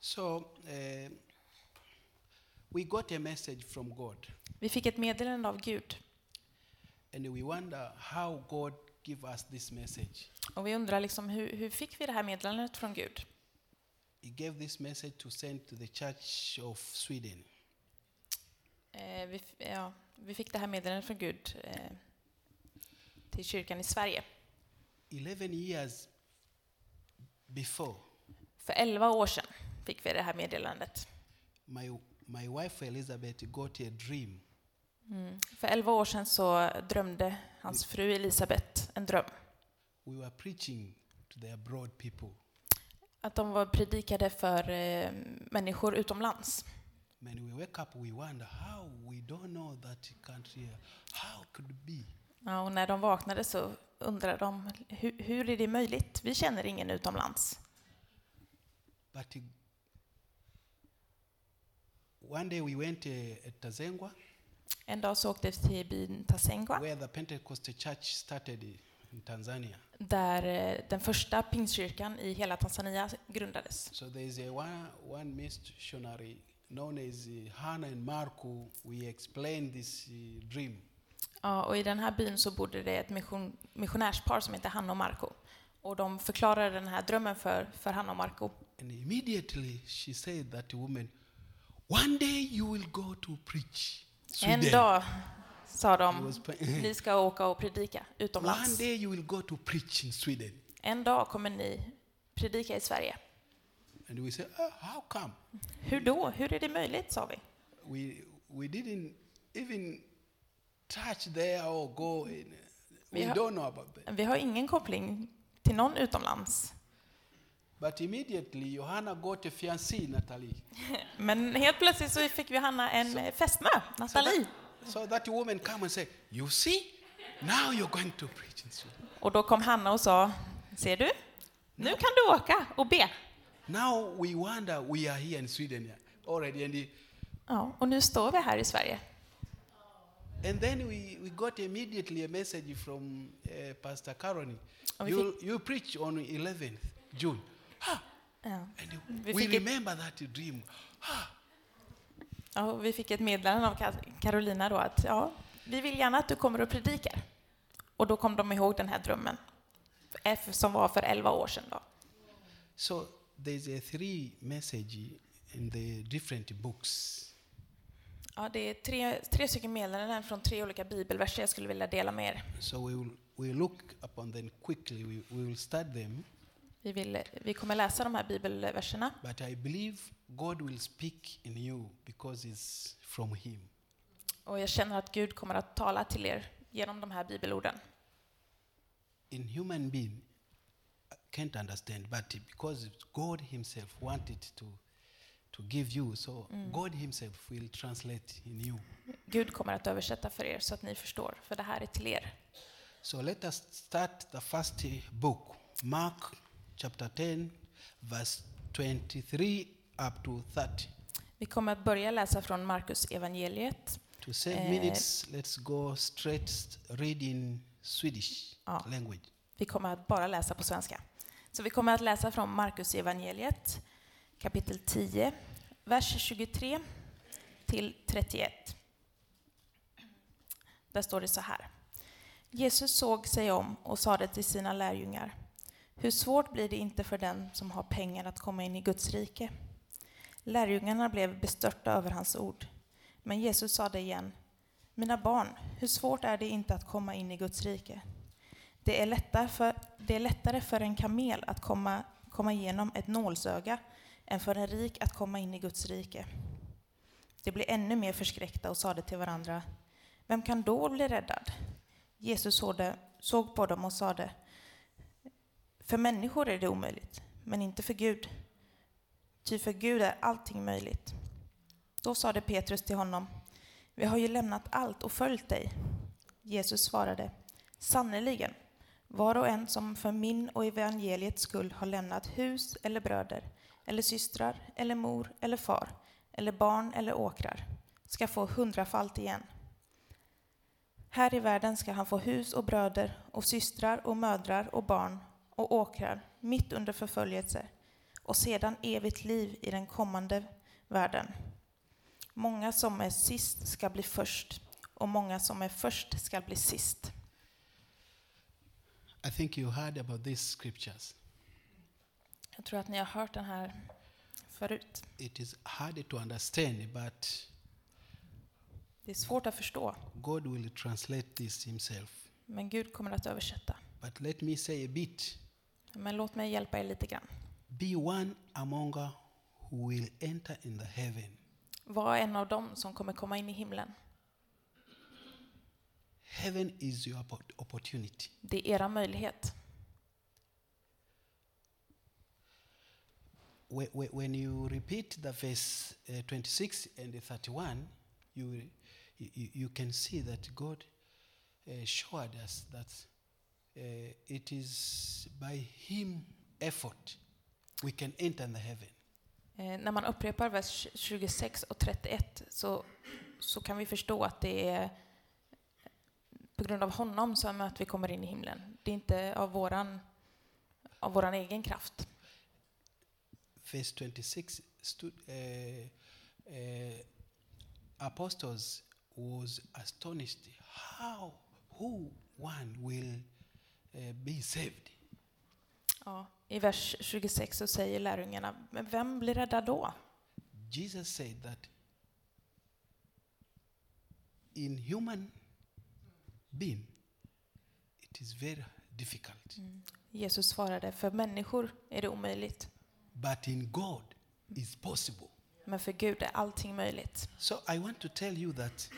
So uh, we got a message from God, Vi fick ett meddelande av Gud and we wonder how God give us this message. och vi undrar liksom hur, hur fick vi det här meddelandet från Gud? He gave this message to send to the Church of Sweden. Eh, vi, ja, vi fick det här meddelandet från Gud eh, till kyrkan i Sverige. 11 years before, För elva år sedan fick vi det här meddelandet. my, my wife Elizabeth got a dream Mm. För elva år sedan så drömde hans fru Elisabeth en dröm. we were preaching to the abroad people. Att de var predikade för eh, människor utomlands. When we wake up, we wonder how we don't know that country. How could it be? Ja, och när de vaknade så undrade de hur, hur är det möjligt? Vi känner ingen utomlands. But one day we went uh, at Tazengwa, En dag så åkte vi till byn Tasengwa where the Pentecostal church started in Tanzania. där eh, den första pingstkyrkan i hela Tanzania grundades. So there is a one, one missionary known as uh, and Marco. We explained this uh, dream. Ja, och I den här byn så bodde det ett mission, missionärspar som heter Hanna och Marco. Och de förklarade den här drömmen för, för Hanna och Marco. And immediately she said that woman, one day you will go to preach. En Sweden." dag, sa de, ni ska åka och predika One utomlands. day you will go to preach in Sweden. En dag kommer ni predika i Sverige. And we said, oh, how come? Hur då? Hur är det möjligt, sa vi. We, we didn't even touch there or go. In, we Yeah. don't know about that. Vi har ingen koppling till någon utomlands. But immediately Johanna got a fiancée, Natalie. Men helt plötsligt så fick vi Hanna en eh, fästmö, So Nathalie. that, so that woman come and say, you see, now you're going to preach in Sweden. Och då kom Hanna och sa, ser du? Nu kan du åka och be. Now we wonder, we are here in Sweden already. And, Ja, och nu står vi här i Sverige. and then we, we got immediately a message from uh, Pastor Caroni. You, you preach on 11th June. Ah, Ja. and Vi we ett, remember that dream. Ja, vi fick ett meddelande av Carolina då att ja, vi vill gärna att du kommer och predikar. Och då kom de ihåg den här drömmen, F- som var för 11 år sedan. Då. So there's a three message in the different books. Ja, det är tre, tre stycken meddelanden från tre olika bibelverser jag skulle vilja dela med er. So we will we look upon them quickly. We, we will start them. Vi, vill, vi kommer läsa de här bibelverserna, But I believe God will speak in you because it's from Him. och jag känner att Gud kommer att tala till er genom de här bibelorden. In human being, can't understand, but because God Himself wanted to to give you, so God Himself will translate in you. Gud kommer att översätta för er så att ni förstår, för det här är till er. So let us start the first book, Mark chapter 10, verse 23 up to 30. Vi kommer att börja läsa från Markus evangeliet. To save Eh, minutes, let's go straight, read in Swedish Ja. language. Vi kommer att bara läsa på svenska. Så vi kommer att läsa från Markus evangeliet kapitel 10, vers 23 till 31. Där står det så här. Jesus såg sig om och sade till sina lärjungar. Hur svårt blir det inte för den som har pengar att komma in i Guds rike? Lärjungarna blev bestörta över hans ord. Men Jesus sade igen. Mina barn, hur svårt är det inte att komma in i Guds rike? Det är, lättare för, det är lättare för en kamel att komma, komma igenom ett nålsöga än för en rik att komma in i Guds rike. De blev ännu mer förskräckta och sade till varandra, vem kan då bli räddad? Jesus såg, det, såg på dem och sade, för människor är det omöjligt, men inte för Gud. Ty för Gud är allting möjligt. Då sade Petrus till honom, vi har ju lämnat allt och följt dig. Jesus svarade, sannerligen, var och en som för min och evangeliets skull har lämnat hus eller bröder, eller systrar, eller mor eller far, eller barn eller åkrar, ska få hundrafalt igen. Här i världen ska han få hus och bröder och systrar och mödrar och barn och åkrar mitt under förföljelse och sedan evigt liv i den kommande världen. Många som är sist ska bli först och många som är först ska bli sist. I think you heard about these scriptures. Jag tror att ni har hört den här förut. It is hard to understand, but Det är svårt att förstå, God will translate this Himself. men Gud kommer att översätta. But let me say a bit. Men låt mig hjälpa er lite grann. Be one among us who will enter in the heaven. Var en av dem som kommer komma in i himlen. Heaven is your opportunity. Det är era möjlighet. Whe- whe- When you repeat the verse uh, 26 and 31, you, you, you- you can see that God uh, showed us that uh, it is by Him effort we can enter the heaven. Eh, när man upprepar vers 26 och 31 så, så kan vi förstå att det är på grund av honom som att vi kommer in i himlen. Det är inte av våran, av våran egen kraft. verse 26 stood, uh, uh, apostles was astonished how who one will be saved. Ja, I vers 26 så säger lärjungarna, men vem blir räddad då? jesus said that in human being it is very difficult. Jesus svarade, för människor är det omöjligt, but in god is possible. Men för Gud är allting möjligt. so i want to tell you that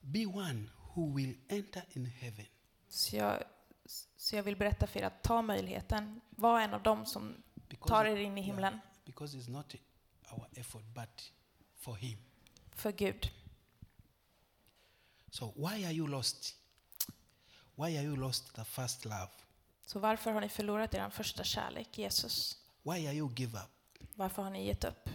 be one who will enter in heaven Så jag, så jag vill berätta för er att ta möjligheten, var en av dem som Because tar er in i himlen Yeah, because it's not our effort, but for Him. för Gud. So why are you lost? Why are you lost the first love? Så varför har ni förlorat er första kärlek, Jesus? Why are you give up? Varför har ni gett upp?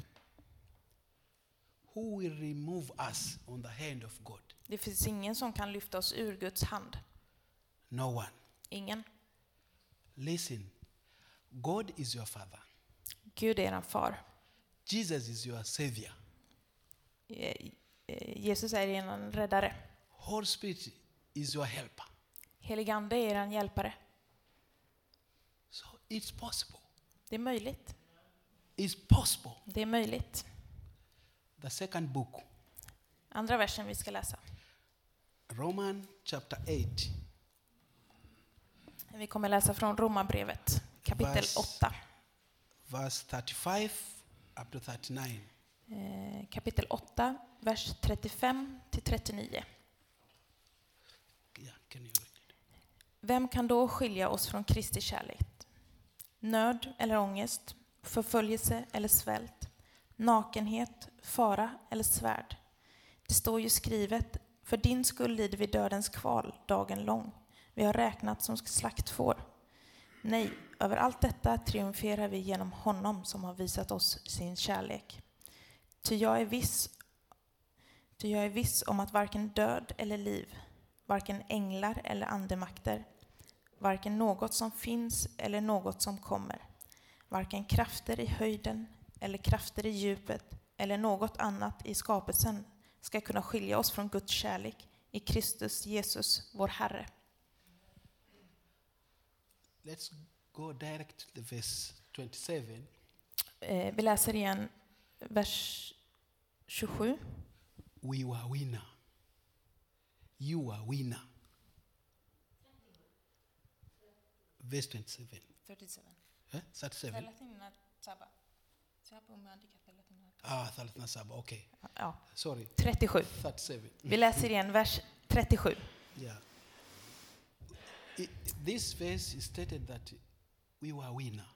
Who will remove us on the hand of God? Det finns ingen som kan lyfta oss ur Guds hand. No one. Ingen. Listen, God is your Father. Gud är er far. Jesus is your Savior. Eh, eh, Jesus är er räddare. Holy Spirit is your helper. Helig Ande är er hjälpare. So it's possible. Det är möjligt. It's possible. Det är möjligt. The second book, Andra versen vi ska läsa. Roman chapter 8, Vi kommer läsa från Romarbrevet kapitel Vers- 8. verse 35 up to 39. Eh, kapitel 8, vers 35 till 39. Yeah, can you read it? Vem kan då skilja oss från Kristi kärlek? Nöd eller ångest, förföljelse eller svält, nakenhet, fara eller svärd. Det står ju skrivet, för din skull lider vi dödens kval dagen lång. Vi har räknat som slaktfår. Nej, över allt detta triumferar vi genom honom som har visat oss sin kärlek. Ty jag är viss, ty jag är viss om att varken död eller liv, varken änglar eller andemakter, varken något som finns eller något som kommer, varken krafter i höjden eller krafter i djupet eller något annat i skapelsen ska kunna skilja oss från Guds kärlek i Kristus Jesus, vår Herre. Let's go direct to the verse 27. Eh, Vi läser igen vers 27. We were winner. You are winner. Verse 27. 37. Eh? 37. Ah, 37. Okay. Ja, Sorry. 37. 37. Vi läser igen vers 37. Yeah. This verse is stated that we were winner.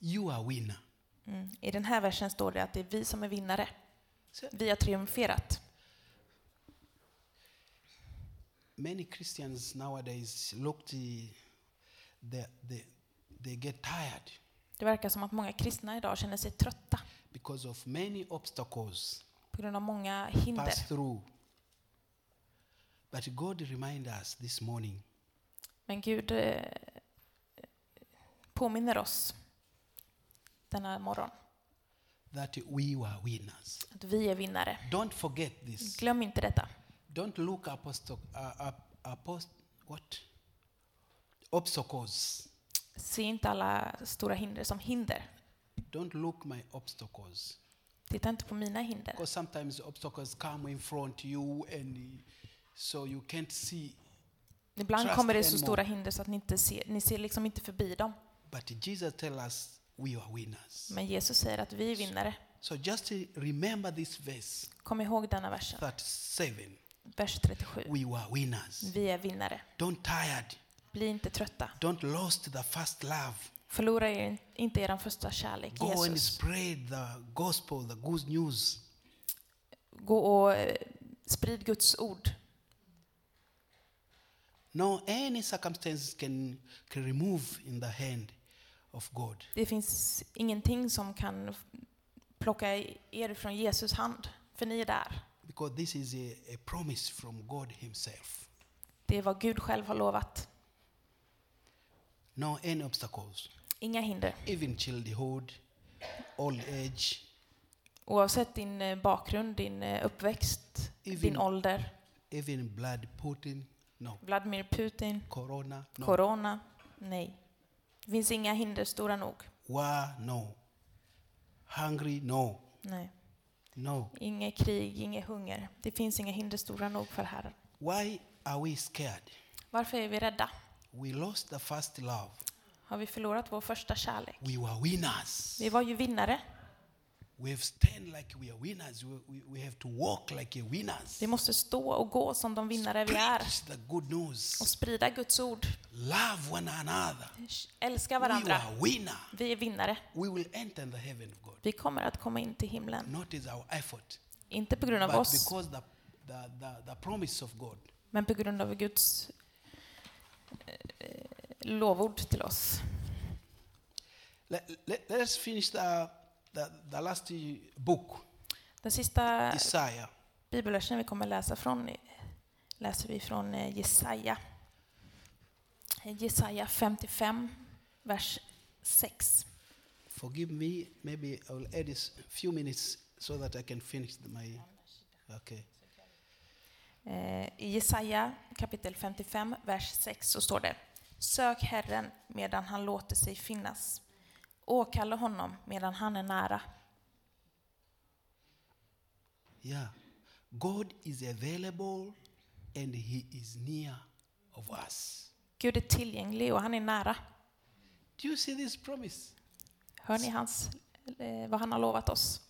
You are winner. Mm. I den här versen står det att det är vi som är vinnare. Vi har triumferat. many Christians nowadays look to they, they, they get tired Det verkar som att många kristna idag känner sig trötta because of many obstacles på grund av många hinder. passed through. But God remind us this morning Men Gud eh, påminner oss denna morgon. that we were winners. Att vi är vinnare. Don't forget this. Glöm inte detta. Don't look apostle, uh, apost, what? obstacles. Se inte alla stora hinder som hinder. Don't look my obstacles. Titta inte på mina hinder. Because sometimes obstacles come in front you and so you can't see. Ibland Trust kommer det så stora hinder så att ni inte ser, ni ser liksom inte förbi dem. But Jesus tell us we are winners. Men Jesus säger att vi är vinnare. So just to remember this verse, Kom ihåg denna versen. 37. Vers 37. We were winners. Vi är vinnare. Don't tired. Bli inte trötta. Don't lost the first love. Förlora er, inte er första kärlek, Go and Jesus. spread the gospel, the good news. Gå och eh, sprid Guds ord. No, any circumstances can, can remove in the hand of God. Det finns ingenting som kan plocka er från Jesus hand, för ni är där. Because this is a, a promise from God Himself. Det är vad Gud själv har lovat. No any obstacles. Inga hinder. Even childhood, old age, Oavsett din eh, bakgrund, din eh, uppväxt, din Even- ålder, even blood Putin, no. Vladimir Putin, Corona, no. corona, nej. Det finns inga hinder stora nog. War, no. Hungry, no. Nej. No. Inget krig, inget hunger. Det finns inga hinder stora nog för Herren. Why are we scared? Varför är vi rädda? We lost the first love. Har vi förlorat vår första kärlek? We were winners. Vi var ju vinnare. Vi måste stå och gå som de vinnare vi är och sprida Guds ord. Love one another. Älska varandra. Vi är vinnare. We will enter the heaven of God. Vi kommer att komma in till himlen. Inte på grund av oss, because the, the, the, the promise of God. men på grund av Guds eh, lovord till oss. Let us finish the, the, the last book, Den sista Isaiah. bibelversen vi kommer läsa från läser vi från eh, Jesaja. Jesaja 55, vers 6. Forgive me, maybe I will add this few minutes so that I can finish my. Okay. Eh, I Jesaja kapitel 55, vers 6 så står det Sök Herren medan han låter sig finnas. Åkalla honom medan han är nära. Yeah. God is available and He is near of us. Gud är tillgänglig och han är nära. Do you see this promise? Hör ni hans, eh, vad han har lovat oss?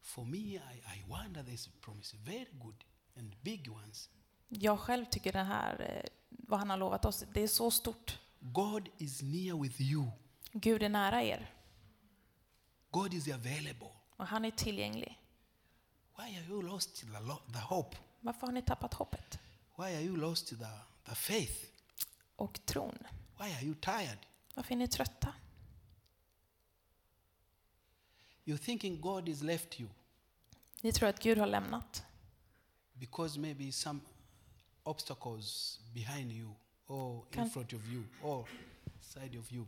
For me, I, I wonder this promise. Very good and big ones. Jag själv tycker det här, eh, vad han har lovat oss, det är så stort. God is near with you. Gud är nära er God is available. och han är tillgänglig. Why are you lost the, the hope? Varför har ni tappat hoppet? Why are you lost the, the faith? Och tron? Why are you tired? Varför är ni trötta? You're thinking God is left you Ni tror att Gud har lämnat because maybe some obstacles behind you or in front of you or side of you.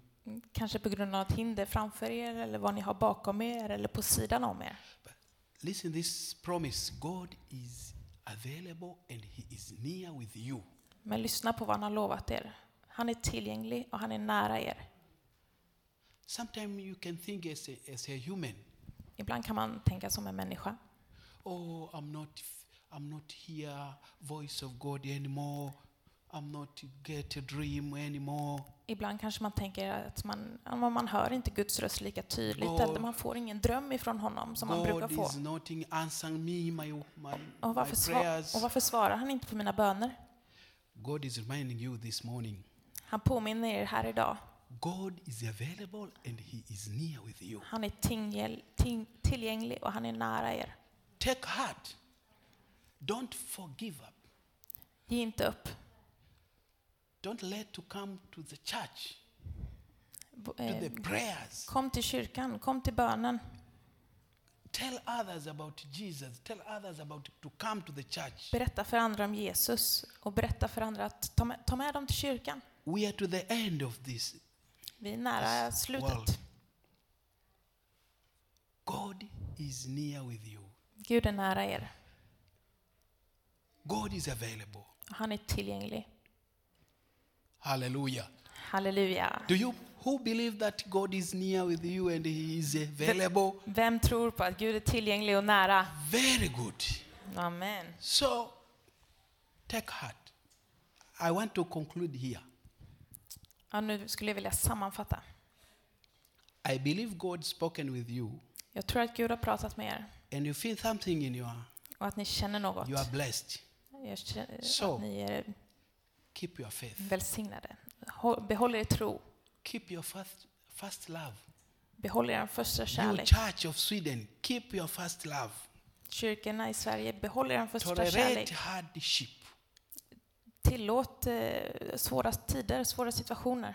Kanske på grund av ett hinder framför er eller vad ni har bakom er eller på sidan om er. But listen, this promise God is available and He is near with you. Men lyssna på vad han har lovat er. Han är tillgänglig och han är nära er. Sometimes you can think as a, as a human, Ibland kan man tänka som en människa. oh, I'm not, I'm not here, voice of God anymore. I'm not get a dream anymore. Ibland kanske man tänker att man, man hör inte Guds röst lika tydligt God- eller man får ingen dröm ifrån honom som man brukar God få. is not answering me, my, my, Och my varför, prayers. och varför svarar han inte på mina böner? God is reminding you this morning. Han påminner er här idag. God is available and He is near with you. Han är tingel- ting- tillgänglig och han är nära er. Take heart. Don't forgive up. Ge inte upp. Don't let to come to the church, to eh, the prayers. Kom till kyrkan, kom till bönen. Tell others about Jesus. Tell others about to come to the church. Berätta för andra om Jesus och berätta för andra att ta med, ta med dem till kyrkan. We are to the end of this. Vi är nära Yes, slutet. world. is near with you. Gud är nära er. God is available. Han är tillgänglig. Hallelujah. Halleluja. Do you who believe that God is near with you and he is available? Vem tror på att Gud är tillgänglig och nära? Very good. Amen. So take heart. I want to conclude here. Ja, nu skulle jag vilja sammanfatta. I believe God spoken with you Jag tror att Gud har pratat med er and you feel something in your och att ni känner något. you are blessed. Jag känner Så. att ni är Keep your faith. välsignade. Hå- Behåll er tro. Keep your first first love. Behåll er första You kärlek. church of Sweden, keep your first love. Kyrkorna i Sverige, behåll er första Tolerate kärlek. hardship. Tillåt eh, svåra tider, svåra situationer.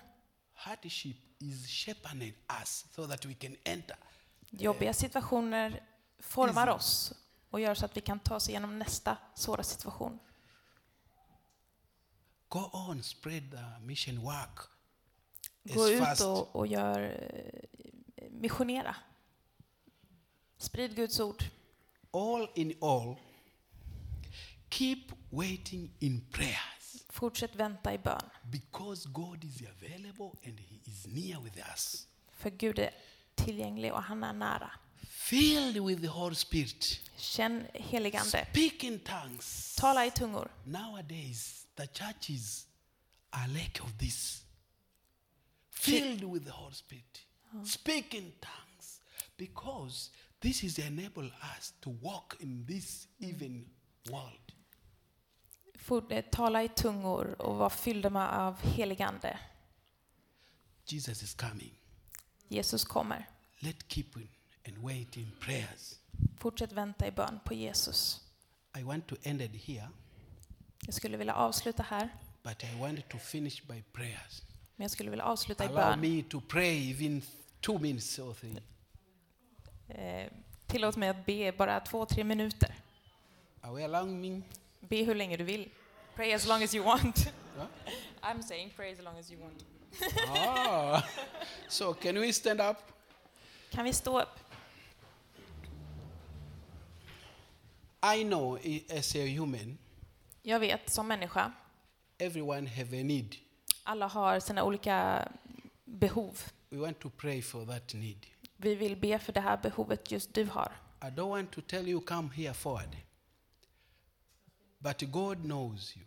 Hardship is sharpening us so that we can enter. Jobbiga situationer formar oss och gör så att vi kan ta oss igenom nästa svåra situation. Go on, spread the mission work. Gå ut fast. och, och gör, eh, missionera. Sprid Guds ord. All in all, keep waiting in prayers Fortsätt vänta i bön. because God is available and He is near with us. För Gud är tillgänglig och han är nära. Filled with the Holy Spirit. Känn heligande. Speak in tongues. Tala i tungor. Nowadays, the churches are like of this. Filled with the Holy Spirit. Speak in tongues. Because this is enable us to walk in this even world. Eh, Tala i tungor och var fyllda med av heligande. Jesus is coming. Jesus kommer. Let keep in and wait in prayers. Fortsätt vänta i bön på Jesus. I want to end it here, Jag skulle vilja avsluta här, but I want to finish by prayers. men jag skulle vilja avsluta i Allow bön. me to pray even two minutes or three. Eh, tillåt mig att be bara två, tre minuter. Are we allowing me? Be hur länge du vill. Pray as long as you want. Huh? I'm saying pray as long as you want. ah. So can we stand up? Kan vi stå upp? I know i- as a human, Jag vet som människa, everyone have a need. alla har sina olika behov. We want to pray for that need. Vi vill be för det här behovet just du har. I don't want to tell you come here forward. But God knows you.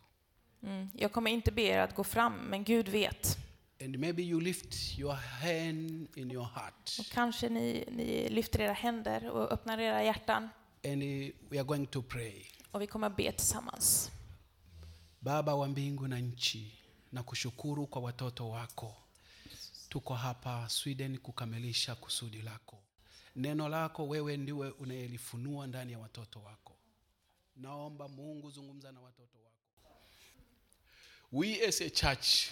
Mm. Jag kommer inte be er att gå fram, men Gud vet. And maybe you lift your hand in your heart. Och kanske ni, ni lyfter era händer och öppnar era hjärtan. And we are going to pray. Och vi kommer be tillsammans. Baba wa mbingu na nchi, na kushukuru kwa watoto wako. Tuko hapa Sweden kukamilisha kusudi lako. Neno lako wewe ndiwe unayelifunua ndani ya watoto wako. Naomba Mungu zungumza na watoto wako. We as a church,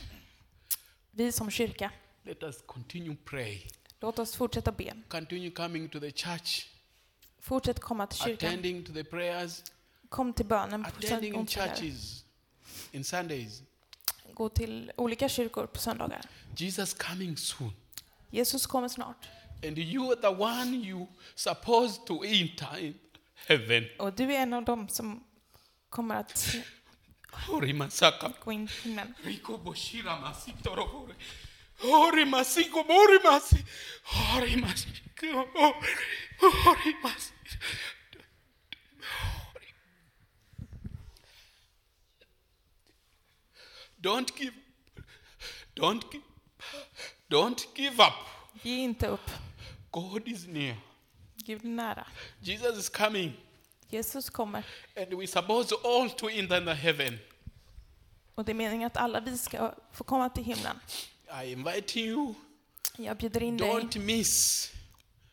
Vi som kyrka, let us continue pray. låt oss fortsätta be. Continue coming to the church, Fortsätt komma till kyrkan. attending to the prayers, Kom till bönen på attending churches, in Sundays. Gå till olika kyrkor på söndagar. Jesus coming soon. Jesus kommer snart. And you are the one you supposed to enter in heaven. Och du är en av dem som kommer att gå in i himlen. Don't give. Don't give. Don't give up. Ge inte upp. God is near. Gud är nära. Jesus is coming. Jesus kommer. And we suppose all to enter the heaven. Och det är meningen att alla vi ska få komma till himlen. I invite you. Jag bjuder in dig. Don't miss.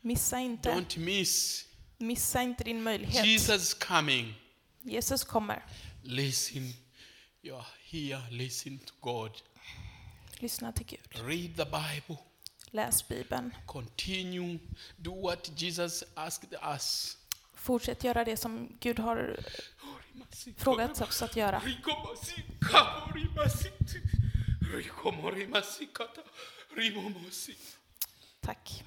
Missa inte. Don't miss. Missa inte din möjlighet. Jesus coming. Jesus kommer. Listen. You're here. Listen to God. Lyssna till Gud. Read the Bible. Läs Bibeln. Continue. Do what Jesus asked us. Fortsätt göra det som Gud har frågat oss att göra. Tack.